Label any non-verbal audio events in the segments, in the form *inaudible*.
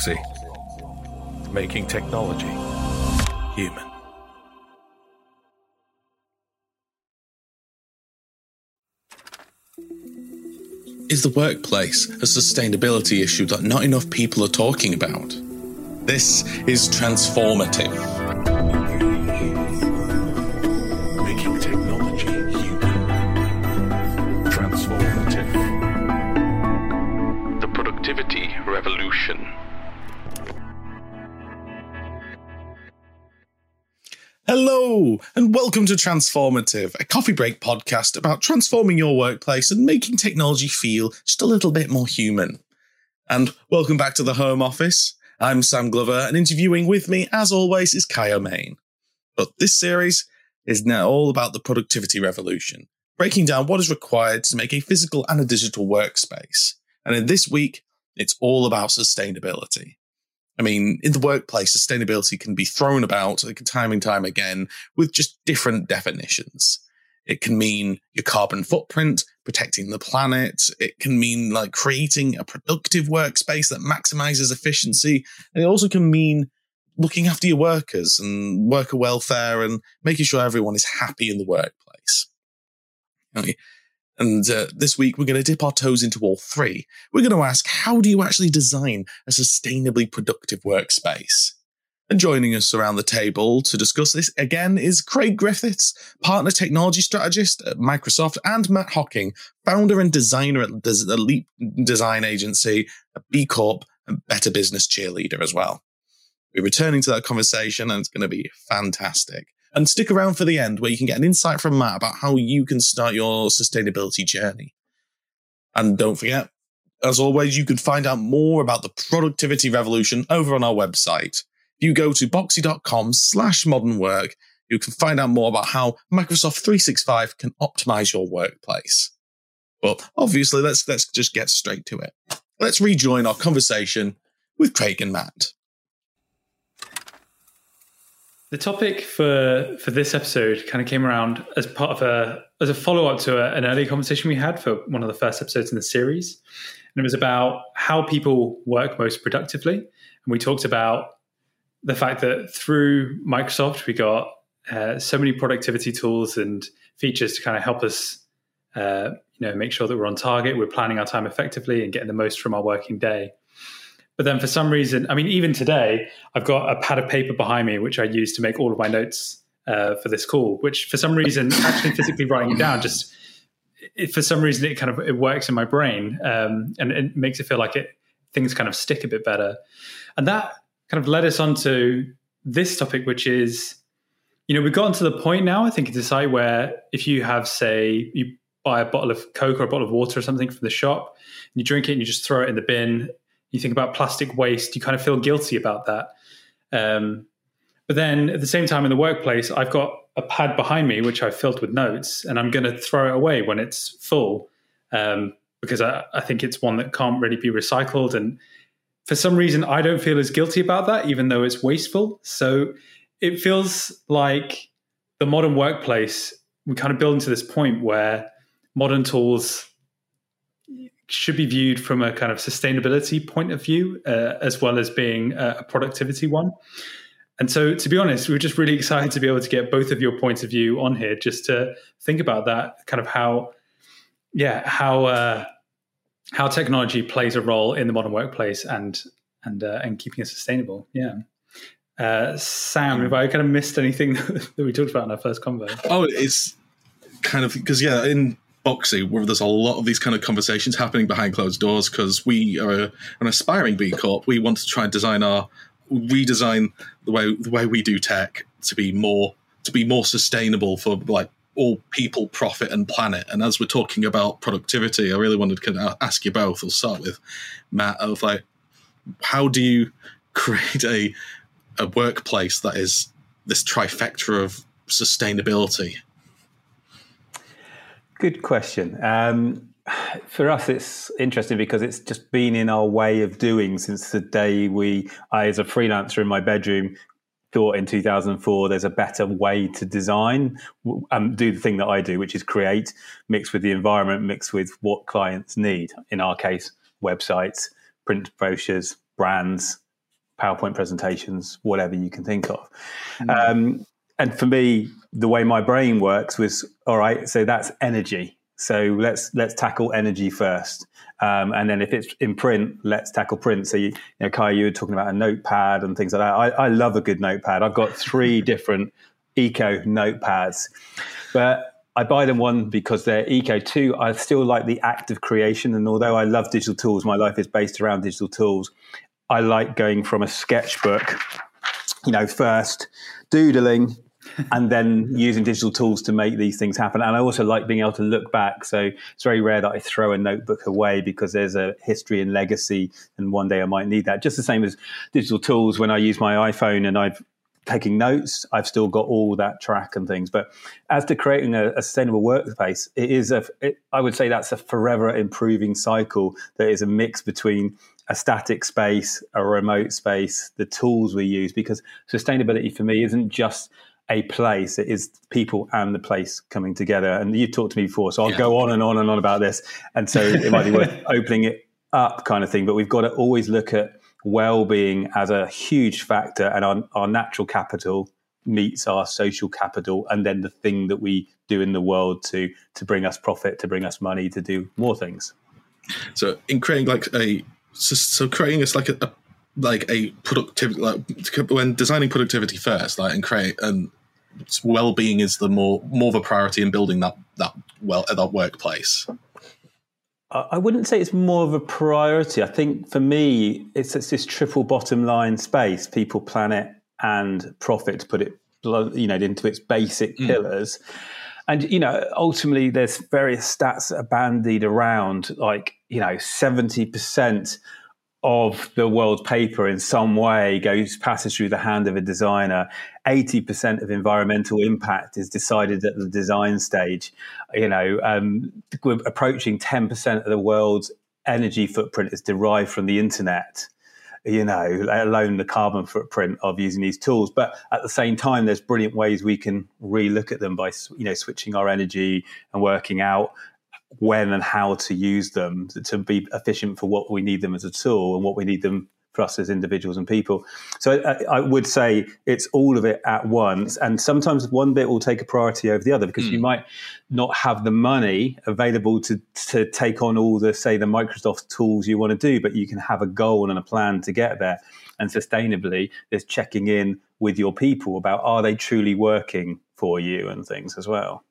Boxxe. Making technology human. Is the workplace a sustainability issue that not enough people are talking about? This is transformative. Hello, and welcome to Transformative, a coffee break podcast about transforming your workplace and making technology feel just a little bit more human. And welcome back to the Home Office. I'm Sam Glover, and interviewing with me, as always, is Kai O'Main. But this series is now all about the productivity revolution, breaking down what is required to make a physical and a digital workspace. And in this week, it's all about sustainability. I mean, in the workplace, sustainability can be thrown about time and time again with just different definitions. It can mean your carbon footprint, protecting the planet. It can mean like creating a productive workspace that maximizes efficiency. And it also can mean looking after your workers and worker welfare and making sure everyone is happy in the workplace. And uh, this week, we're going to dip our toes into all three. We're going to ask, how do you actually design a sustainably productive workspace? And joining us around the table to discuss this again is Craig Griffiths, partner technology strategist at Microsoft, and Matt Hocking, founder and designer at the Leap Design Agency, a B Corp, and Better Business cheerleader as well. We're returning to that conversation, and it's going to be fantastic. And stick around for the end where you can get an insight from Matt about how you can start your sustainability journey. And don't forget, as always, you can find out more about the productivity revolution over on our website. If you go to boxxe.com slash modern work, you can find out more about how Microsoft 365 can optimize your workplace. Well, obviously, let's let's just get straight to it. Let's rejoin our conversation with Craig and Matt. The topic for for this episode kind of came around as part of a as a follow up to a, an earlier conversation we had for one of the first episodes in the series, and it was about how people work most productively. And we talked about the fact that through Microsoft we got uh, so many productivity tools and features to kind of help us, uh, you know, make sure that we're on target, we're planning our time effectively, and getting the most from our working day. But then for some reason, I mean, even today, I've got a pad of paper behind me, which I use to make all of my notes uh, for this call, which for some reason, actually physically writing it down, just it, for some reason, it kind of it works in my brain um, and it makes it feel like it things kind of stick a bit better. And that kind of led us on to this topic, which is, you know, we've gotten to the point now, I think, in society where if you have, say, you buy a bottle of Coke or a bottle of water or something from the shop, and you drink it and you just throw it in the bin you think about plastic waste, you kind of feel guilty about that. Um, but then at the same time in the workplace, I've got a pad behind me which I've filled with notes, and I'm going to throw it away when it's full um, because I, I, think it's one that can't really be recycled. And for some reason, I don't feel as guilty about that, even though it's wasteful. So it feels like the modern workplace, we kind of build into this point where modern tools should be viewed from a kind of sustainability point of view, uh, as well as being a productivity one. And so, to be honest, we are just really excited to be able to get both of your points of view on here, just to think about that kind of how, yeah, how uh, how technology plays a role in the modern workplace and and uh, and keeping it sustainable. Yeah. Uh, Sam, have I kind of missed anything *laughs* that we talked about in our first convo? Oh, it's kind of because yeah, in Boxxe, where there's a lot of these kind of conversations happening behind closed doors because we are an aspiring B Corp. We want to try and design our redesign the way the way we do tech to be more to be more sustainable for like all people, profit, and planet. And as we're talking about productivity, I really wanted to ask you both. I'll start with Matt. Of like, how do you create a a workplace that is this trifecta of sustainability? Good question. Um, for us, it's interesting because it's just been in our way of doing since the day we, I, as a freelancer in my bedroom, thought in 2004 there's a better way to design and um, do the thing that I do, which is create, mix with the environment, mix with what clients need. In our case, websites, print brochures, brands, PowerPoint presentations, whatever you can think of. Um, and for me, the way my brain works was all right. So that's energy. So let's let's tackle energy first, um, and then if it's in print, let's tackle print. So you, you know, Kai, you were talking about a notepad and things like that. I, I love a good notepad. I've got three *laughs* different eco notepads, but I buy them one because they're eco. Two, I still like the act of creation, and although I love digital tools, my life is based around digital tools. I like going from a sketchbook, you know, first doodling and then *laughs* using digital tools to make these things happen. And I also like being able to look back. So it's very rare that I throw a notebook away because there's a history and legacy, and one day I might need that. Just the same as digital tools. When I use my iPhone and I've taking notes, I've still got all that track and things. But as to creating a, a sustainable workspace, it is a. It, I would say that's a forever improving cycle. That is a mix between a static space, a remote space, the tools we use. Because sustainability for me isn't just a place. It is people and the place coming together. And you've talked to me before, so I'll Yeah. go on and on and on about this. And so it might be worth *laughs* opening it up, kind of thing. But we've got to always look at well-being as a huge factor, and our, our natural capital meets our social capital, and then the thing that we do in the world to to bring us profit, to bring us money, to do more things. So in creating like a so, so creating it's like a, a like a productivity like when designing productivity first, like and create and well being is the more more of a priority in building that that well that workplace. I wouldn't say it's more of a priority. I think for me, it's, it's this triple bottom line space: people, planet, and profit. To put it, you know, into its basic hmm. pillars. And you know, ultimately, there's various stats that are bandied around, like you know, seventy percent of the world's paper in some way goes passes through the hand of a designer. Eighty percent of environmental impact is decided at the design stage. You know, um, we're approaching ten percent of the world's energy footprint is derived from the internet. You know, let alone the carbon footprint of using these tools. But at the same time, there's brilliant ways we can relook at them by you know switching our energy and working out when and how to use them to be efficient for what we need them as a tool and what we need them for us as individuals and people. So I, I would say it's all of it at once, and sometimes one bit will take a priority over the other because you hmm. might not have the money available to to take on all the say the Microsoft tools you want to do, but you can have a goal and a plan to get there. And sustainably, there's checking in with your people about are they truly working for you and things as well.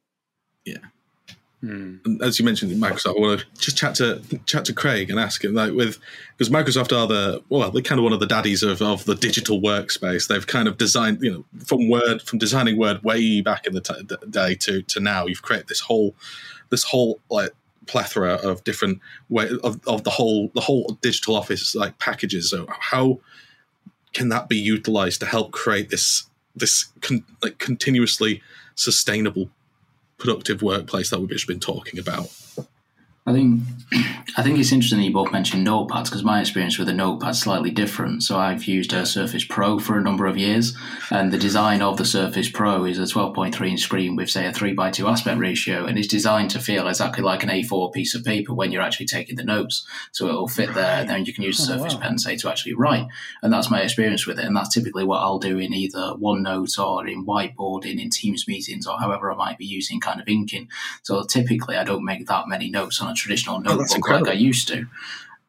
And as you mentioned, Microsoft, I want to just chat to chat to Craig and ask him like with because Microsoft are the well, they're kind of one of the daddies of, of the digital workspace. They've kind of designed, you know, from Word, from designing Word way back in the t- day to to now. You've created this whole this whole like plethora of different way of, of the whole the whole digital office like packages. So how can that be utilized to help create this this con- like continuously sustainable productive workplace that we've just been talking about. I think *clears throat* I think it's interesting that you both mentioned notepads because my experience with a notepad is slightly different. So I've used a Surface Pro for a number of years, and the design of the Surface Pro is a 12.3 inch screen with say a three by two aspect ratio, and it's designed to feel exactly like an A4 piece of paper when you're actually taking the notes. So it'll fit there, and then you can use the Surface Pen say to actually write, and that's my experience with it. And that's typically what I'll do in either OneNote or in whiteboarding, in Teams meetings, or however I might be using kind of inking. So typically, I don't make that many notes on a traditional Oh, notebook like. I used to.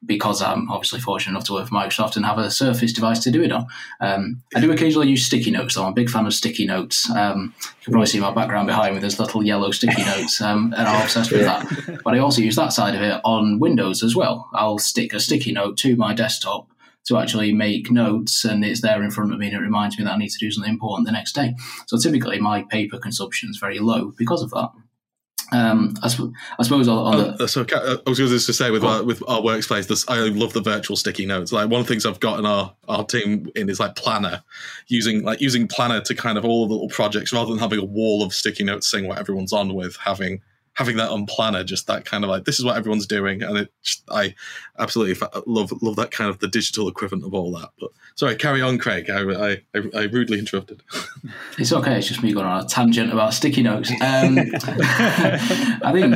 Because I'm obviously fortunate enough to work for Microsoft and have a Surface device to do it on. Um, I do occasionally use sticky notes, though. I'm a big fan of sticky notes. Um, you can probably see my background behind me. There's little yellow sticky notes, um, and I'm obsessed with that. But I also use that side of it on Windows as well. I'll stick a sticky note to my desktop to actually make notes, and it's there in front of me, and it reminds me that I need to do something important the next day. So typically, my paper consumption is very low because of that. Um, I, sp- I suppose on, on the Uh, so uh, I was going to say with our, with our workspace, this, I love the virtual sticky notes. Like one of the things I've got in our, our team in is like Planner, using like using Planner to kind of all the little projects rather than having a wall of sticky notes saying what everyone's on with. Having having that on Planner, just that kind of like this is what everyone's doing, and it just, I absolutely love love that kind of the digital equivalent of all that. But Sorry, carry on, Craig. I, I, I rudely interrupted. *laughs* It's okay. It's just me going on a tangent about sticky notes. Um, *laughs* I think,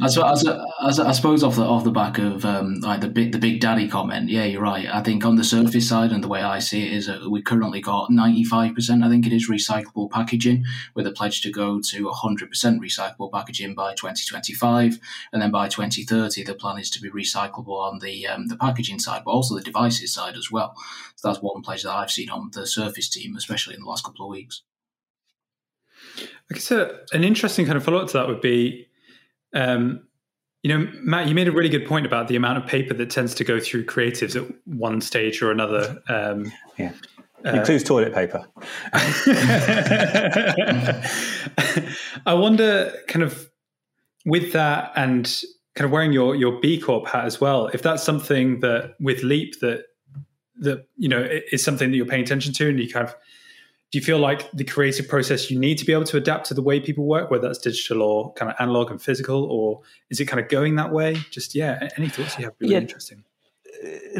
as, as, as, I suppose off the off the back of um, like the big the big daddy comment, yeah, you're right. I think on the surface side and the way I see it is that we currently got 95 percent. I think it is recyclable packaging with a pledge to go to 100 percent recyclable packaging by 2025, and then by 2030 the plan is to be recyclable on the um, the packaging side, but also the devices side as well. So that's one pledge that I've seen on the Surface team, especially in the last couple of weeks. I guess a, an interesting kind of follow up to that would be, um, you know, Matt, you made a really good point about the amount of paper that tends to go through creatives at one stage or another. Um, yeah. Uh, Includes toilet paper. *laughs* I wonder, kind of, with that and kind of wearing your your B Corp hat as well, if that's something that with Leap that that you know is something that you're paying attention to, and you kind of do you feel like the creative process you need to be able to adapt to the way people work, whether that's digital or kind of analog and physical, or is it kind of going that way? Just yeah, any thoughts you have? Really yeah. interesting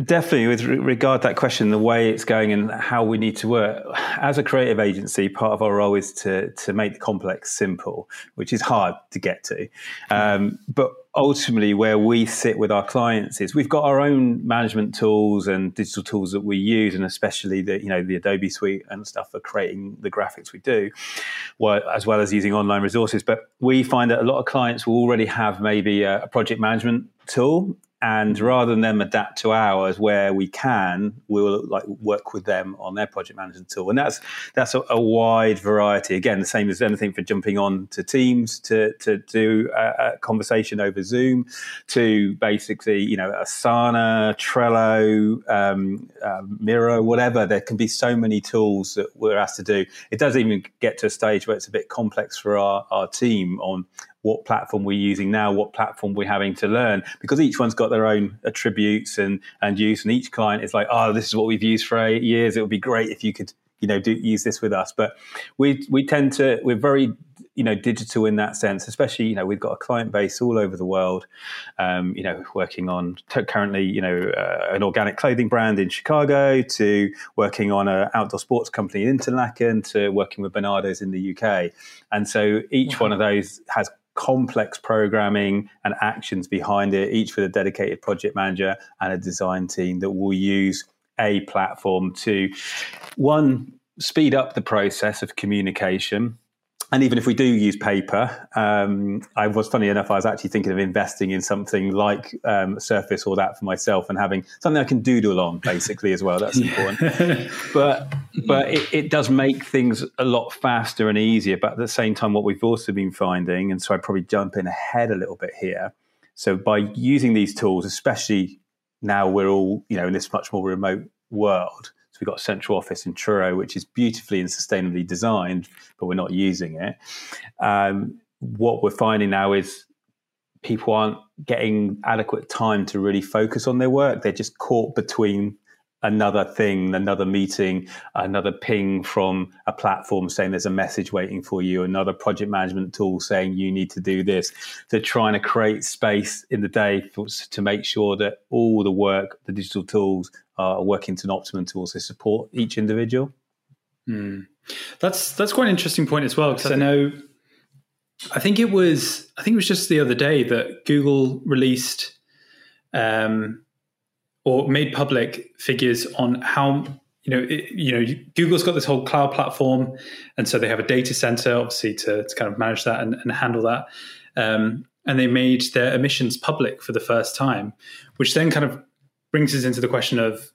definitely with regard to that question the way it's going and how we need to work. As a creative agency part of our role is to to make the complex simple which is hard to get to. Um, but ultimately where we sit with our clients is we've got our own management tools and digital tools that we use and especially the you know the adobe suite and stuff for creating the graphics we do well, as well as using online resources. But we find that a lot of clients will already have maybe a, a project management tool and rather than them adapt to ours where we can we'll like work with them on their project management tool. And that's that's a, a wide variety. Again the same as anything for jumping on to teams to to do a, a conversation over zoom to basically you know asana trello um, uh, miro whatever. There can be so many tools that we're asked to do. It does even get to a stage where it's a bit complex for our, our team on what platform we're using now, what platform we're having to learn, because each one's got their own attributes and, and use. And each client is like, oh, this is what we've used for eight years. It would be great if you could, you know, do, use this with us. But we, we tend to, we're very, you know, digital in that sense, especially, you know, we've got a client base all over the world, um, you know, working on t- currently, you know, uh, an organic clothing brand in Chicago to working on an outdoor sports company in Interlaken to working with Barnardo's in the UK. And so each wow. one of those has complex programming and actions behind it, each with a dedicated project manager and a design team that will use a platform to one speed up the process of communication and even if we do use paper, um, I was funny enough. I was actually thinking of investing in something like um, Surface or that for myself, and having something I can doodle on, basically as well. That's *laughs* important. but but it, it, does make things a lot faster and easier. But at the same time, what we've also been finding, and so I probably jump in ahead a little bit here. So by using these tools, especially now we're all you know in this much more remote world, so we've got a central office in Truro, which is beautifully and sustainably designed, but we're not using it. Um, what we're finding now is people aren't getting adequate time to really focus on their work. They're just caught between another thing, another meeting, another ping from a platform saying there's a message waiting for you, another project management tool saying you need to do this. They're trying to create space in the day for, to make sure that all the work, the digital tools are working to an optimum to also support each individual. Mm. That's that's quite an interesting point as well because I know I think it was I think it was just the other day that Google released um, or made public figures on how you know it, you know Google's got this whole cloud platform, and so they have a data center obviously to, to kind of manage that and, and handle that. Um, and they made their emissions public for the first time, which then kind of brings us into the question of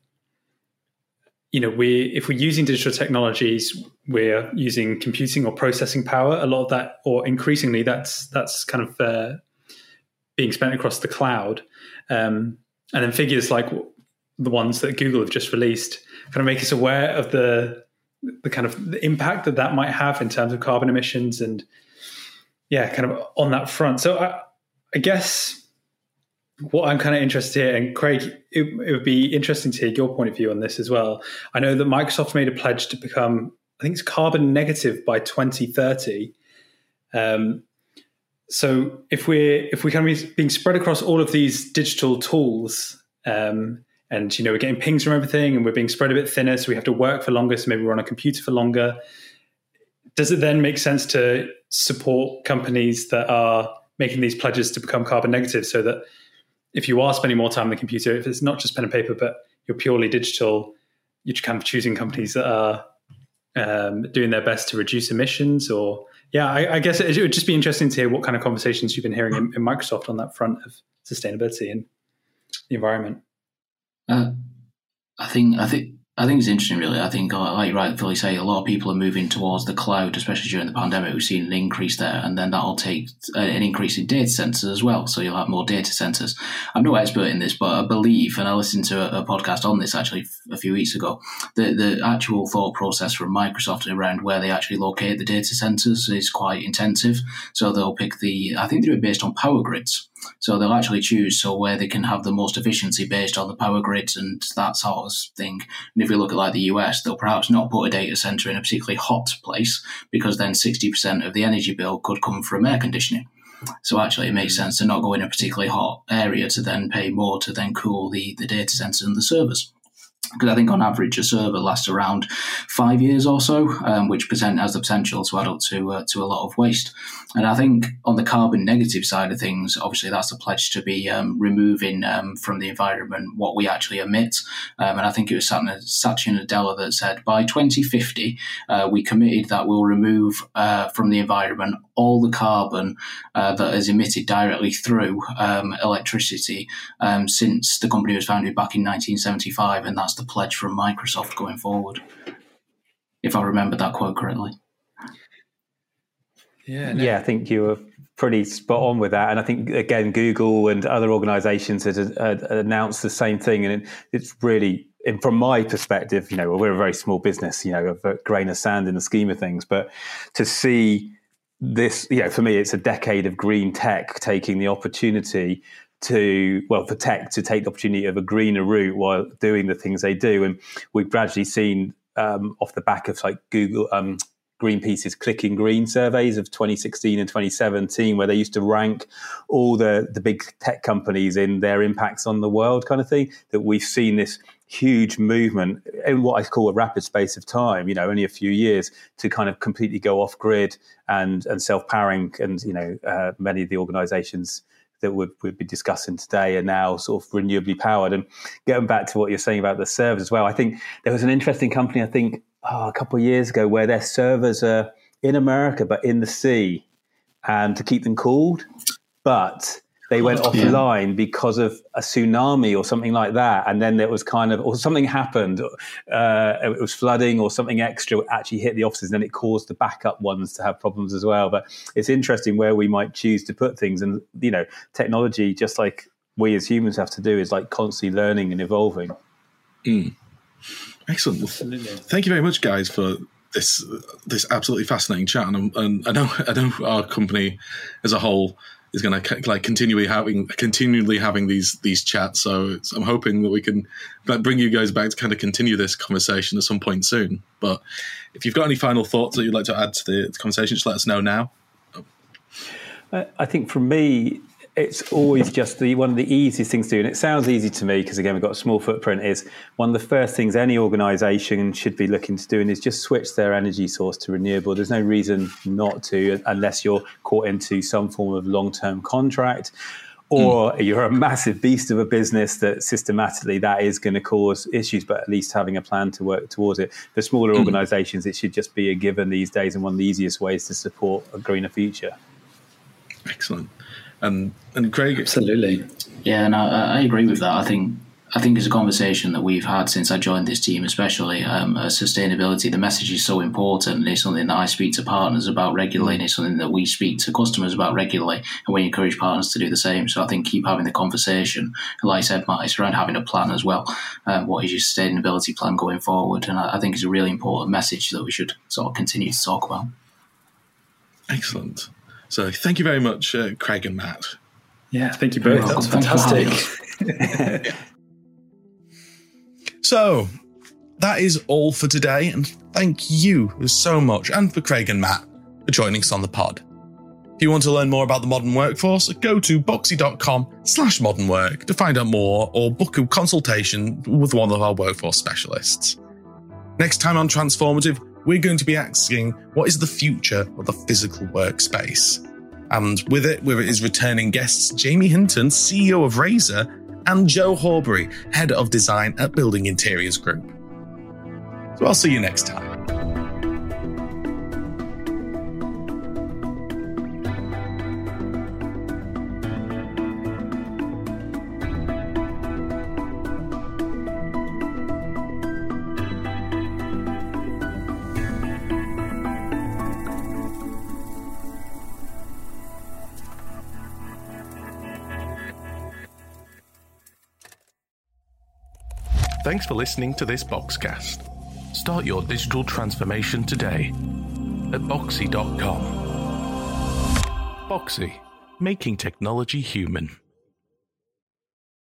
you know we if we're using digital technologies we're using computing or processing power a lot of that or increasingly that's that's kind of uh, being spent across the cloud um, and then figures like the ones that Google have just released kind of make us aware of the the kind of the impact that that might have in terms of carbon emissions and yeah, kind of on that front. So I, I guess what I'm kind of interested in, and Craig, it, it, would be interesting to hear your point of view on this as well. I know that Microsoft made a pledge to become, I think it's carbon negative by 2030. Um, so if we're if we kind of being spread across all of these digital tools, um, and you know we're getting pings from everything, and we're being spread a bit thinner, so we have to work for longer. So maybe we're on a computer for longer. Does it then make sense to support companies that are making these pledges to become carbon negative, so that if you are spending more time on the computer, if it's not just pen and paper, but you're purely digital, you're kind of choosing companies that are um, doing their best to reduce emissions or yeah I, I, guess it would just be interesting to hear what kind of conversations you've been hearing in, in microsoft on that front of sustainability and the environment. Uh, i think i think I think it's interesting, really. I think, like you rightfully say, a lot of people are moving towards the cloud, especially during the pandemic. We've seen an increase there, and then that'll take uh, an increase in data centers as well. So you'll have more data centers. I'm no expert in this, but I believe, and I listened to a, a podcast on this actually a few weeks ago, the, the actual thought process from Microsoft around where they actually locate the data centers is quite intensive. So they'll pick the, I think they it based on power grids. So they'll actually choose so where they can have the most efficiency based on the power grids and that sort of thing. And if you look at like the US, they'll perhaps not put a data center in a particularly hot place because then 60% of the energy bill could come from air conditioning. So actually, it makes hmm. sense to not go in a particularly hot area to then pay more to then cool the, the data center and the servers because I think on average a server lasts around five years or so, um, which present has the potential to add up to uh, to a lot of waste. And I think on the carbon negative side of things, obviously that's a pledge to be um, removing um, from the environment what we actually emit. Um, and I think it was Satya Nadella that said by 2050 uh, we committed that we'll remove uh, from the environment all the carbon uh, that is emitted directly through um, electricity um, since the company was founded back in 1975, and that's the pledge from Microsoft going forward. If I remember that quote correctly. Yeah, no. yeah, I think you were pretty spot on with that. And I think again, Google and other organisations had, had, announced the same thing, and it, it's really. And from my perspective, you know, we're a very small business, you know, a grain of sand in the scheme of things. But to see this, you know, for me, it's a decade of green tech taking the opportunity to, well, for tech to take the opportunity of a greener route while doing the things they do. And we've gradually seen um, off the back of like Google, um, Greenpeace's Clicking Green surveys of 2016 and 2017, where they used to rank all the, the big tech companies in their impacts on the world, kind of thing, that we've seen this huge movement in what I call a rapid space of time, you know, only a few years to kind of completely go off grid and, and self powering. And, you know, uh, many of the organizations that we'd, we'd, be discussing today are now sort of renewably powered. And getting back to what you're saying about the servers as well, I think there was an interesting company, I think, oh, a couple of years ago where their servers are in America, but in the sea and to keep them cooled. But they went offline yeah. because of a tsunami or something like that. And then there was kind of, or something happened, uh, it was flooding or something extra actually hit the offices, and then it caused the backup ones to have problems as well. But it's interesting where we might choose to put things. And, you know, technology, just like we as humans have to do, is like constantly learning and evolving. Mm. Excellent. Absolutely. Thank you very much, guys, for this this absolutely fascinating chat. And, and I know I know our company as a whole is going to like continually having continually having these these chats. So I'm hoping that we can like, bring you guys back to kind of continue this conversation at some point soon. But if you've got any final thoughts that you'd like to add to the conversation, just let us know now. I think for me, it's always just the one of the easiest things to do, and it sounds easy to me because again we've got a small footprint. Is one of the first things any organisation should be looking to do, is just switch their energy source to renewable. There's no reason not to, unless you're caught into some form of long-term contract, or mm. you're a massive beast of a business that systematically that is going to cause issues. But at least having a plan to work towards it. For smaller mm. organisations, it should just be a given these days, and one of the easiest ways to support a greener future. Excellent. And and Craig, absolutely, yeah, and I, I agree with that. I think I think it's a conversation that we've had since I joined this team, especially um, uh, sustainability. The message is so important. It's something that I speak to partners about regularly, and it's something that we speak to customers about regularly, and we encourage partners to do the same. So I think keep having the conversation. Like I said, Matt, it's around having a plan as well. Um, what is your sustainability plan going forward? And I, I think it's a really important message that we should sort of continue to talk about. Excellent. So thank you very much, uh, Craig and Matt. Yeah, thank you both. That's fantastic. *laughs* so that is all for today, and thank you so much, and for Craig and Matt for joining us on the pod. If you want to learn more about the modern workforce, go to boxxe.com slash modern work to find out more or book a consultation with one of our workforce specialists. Next time on Transformative, we're going to be asking what is the future of the physical workspace? And with it, with it is returning guests Jamie Hinton, CEO of Razor, and Joe Horbury, Head of Design at Building Interiors Group. So I'll see you next time. Thanks for listening to this Boxcast. Start your digital transformation today at Boxxe.com. Boxxe, making technology human.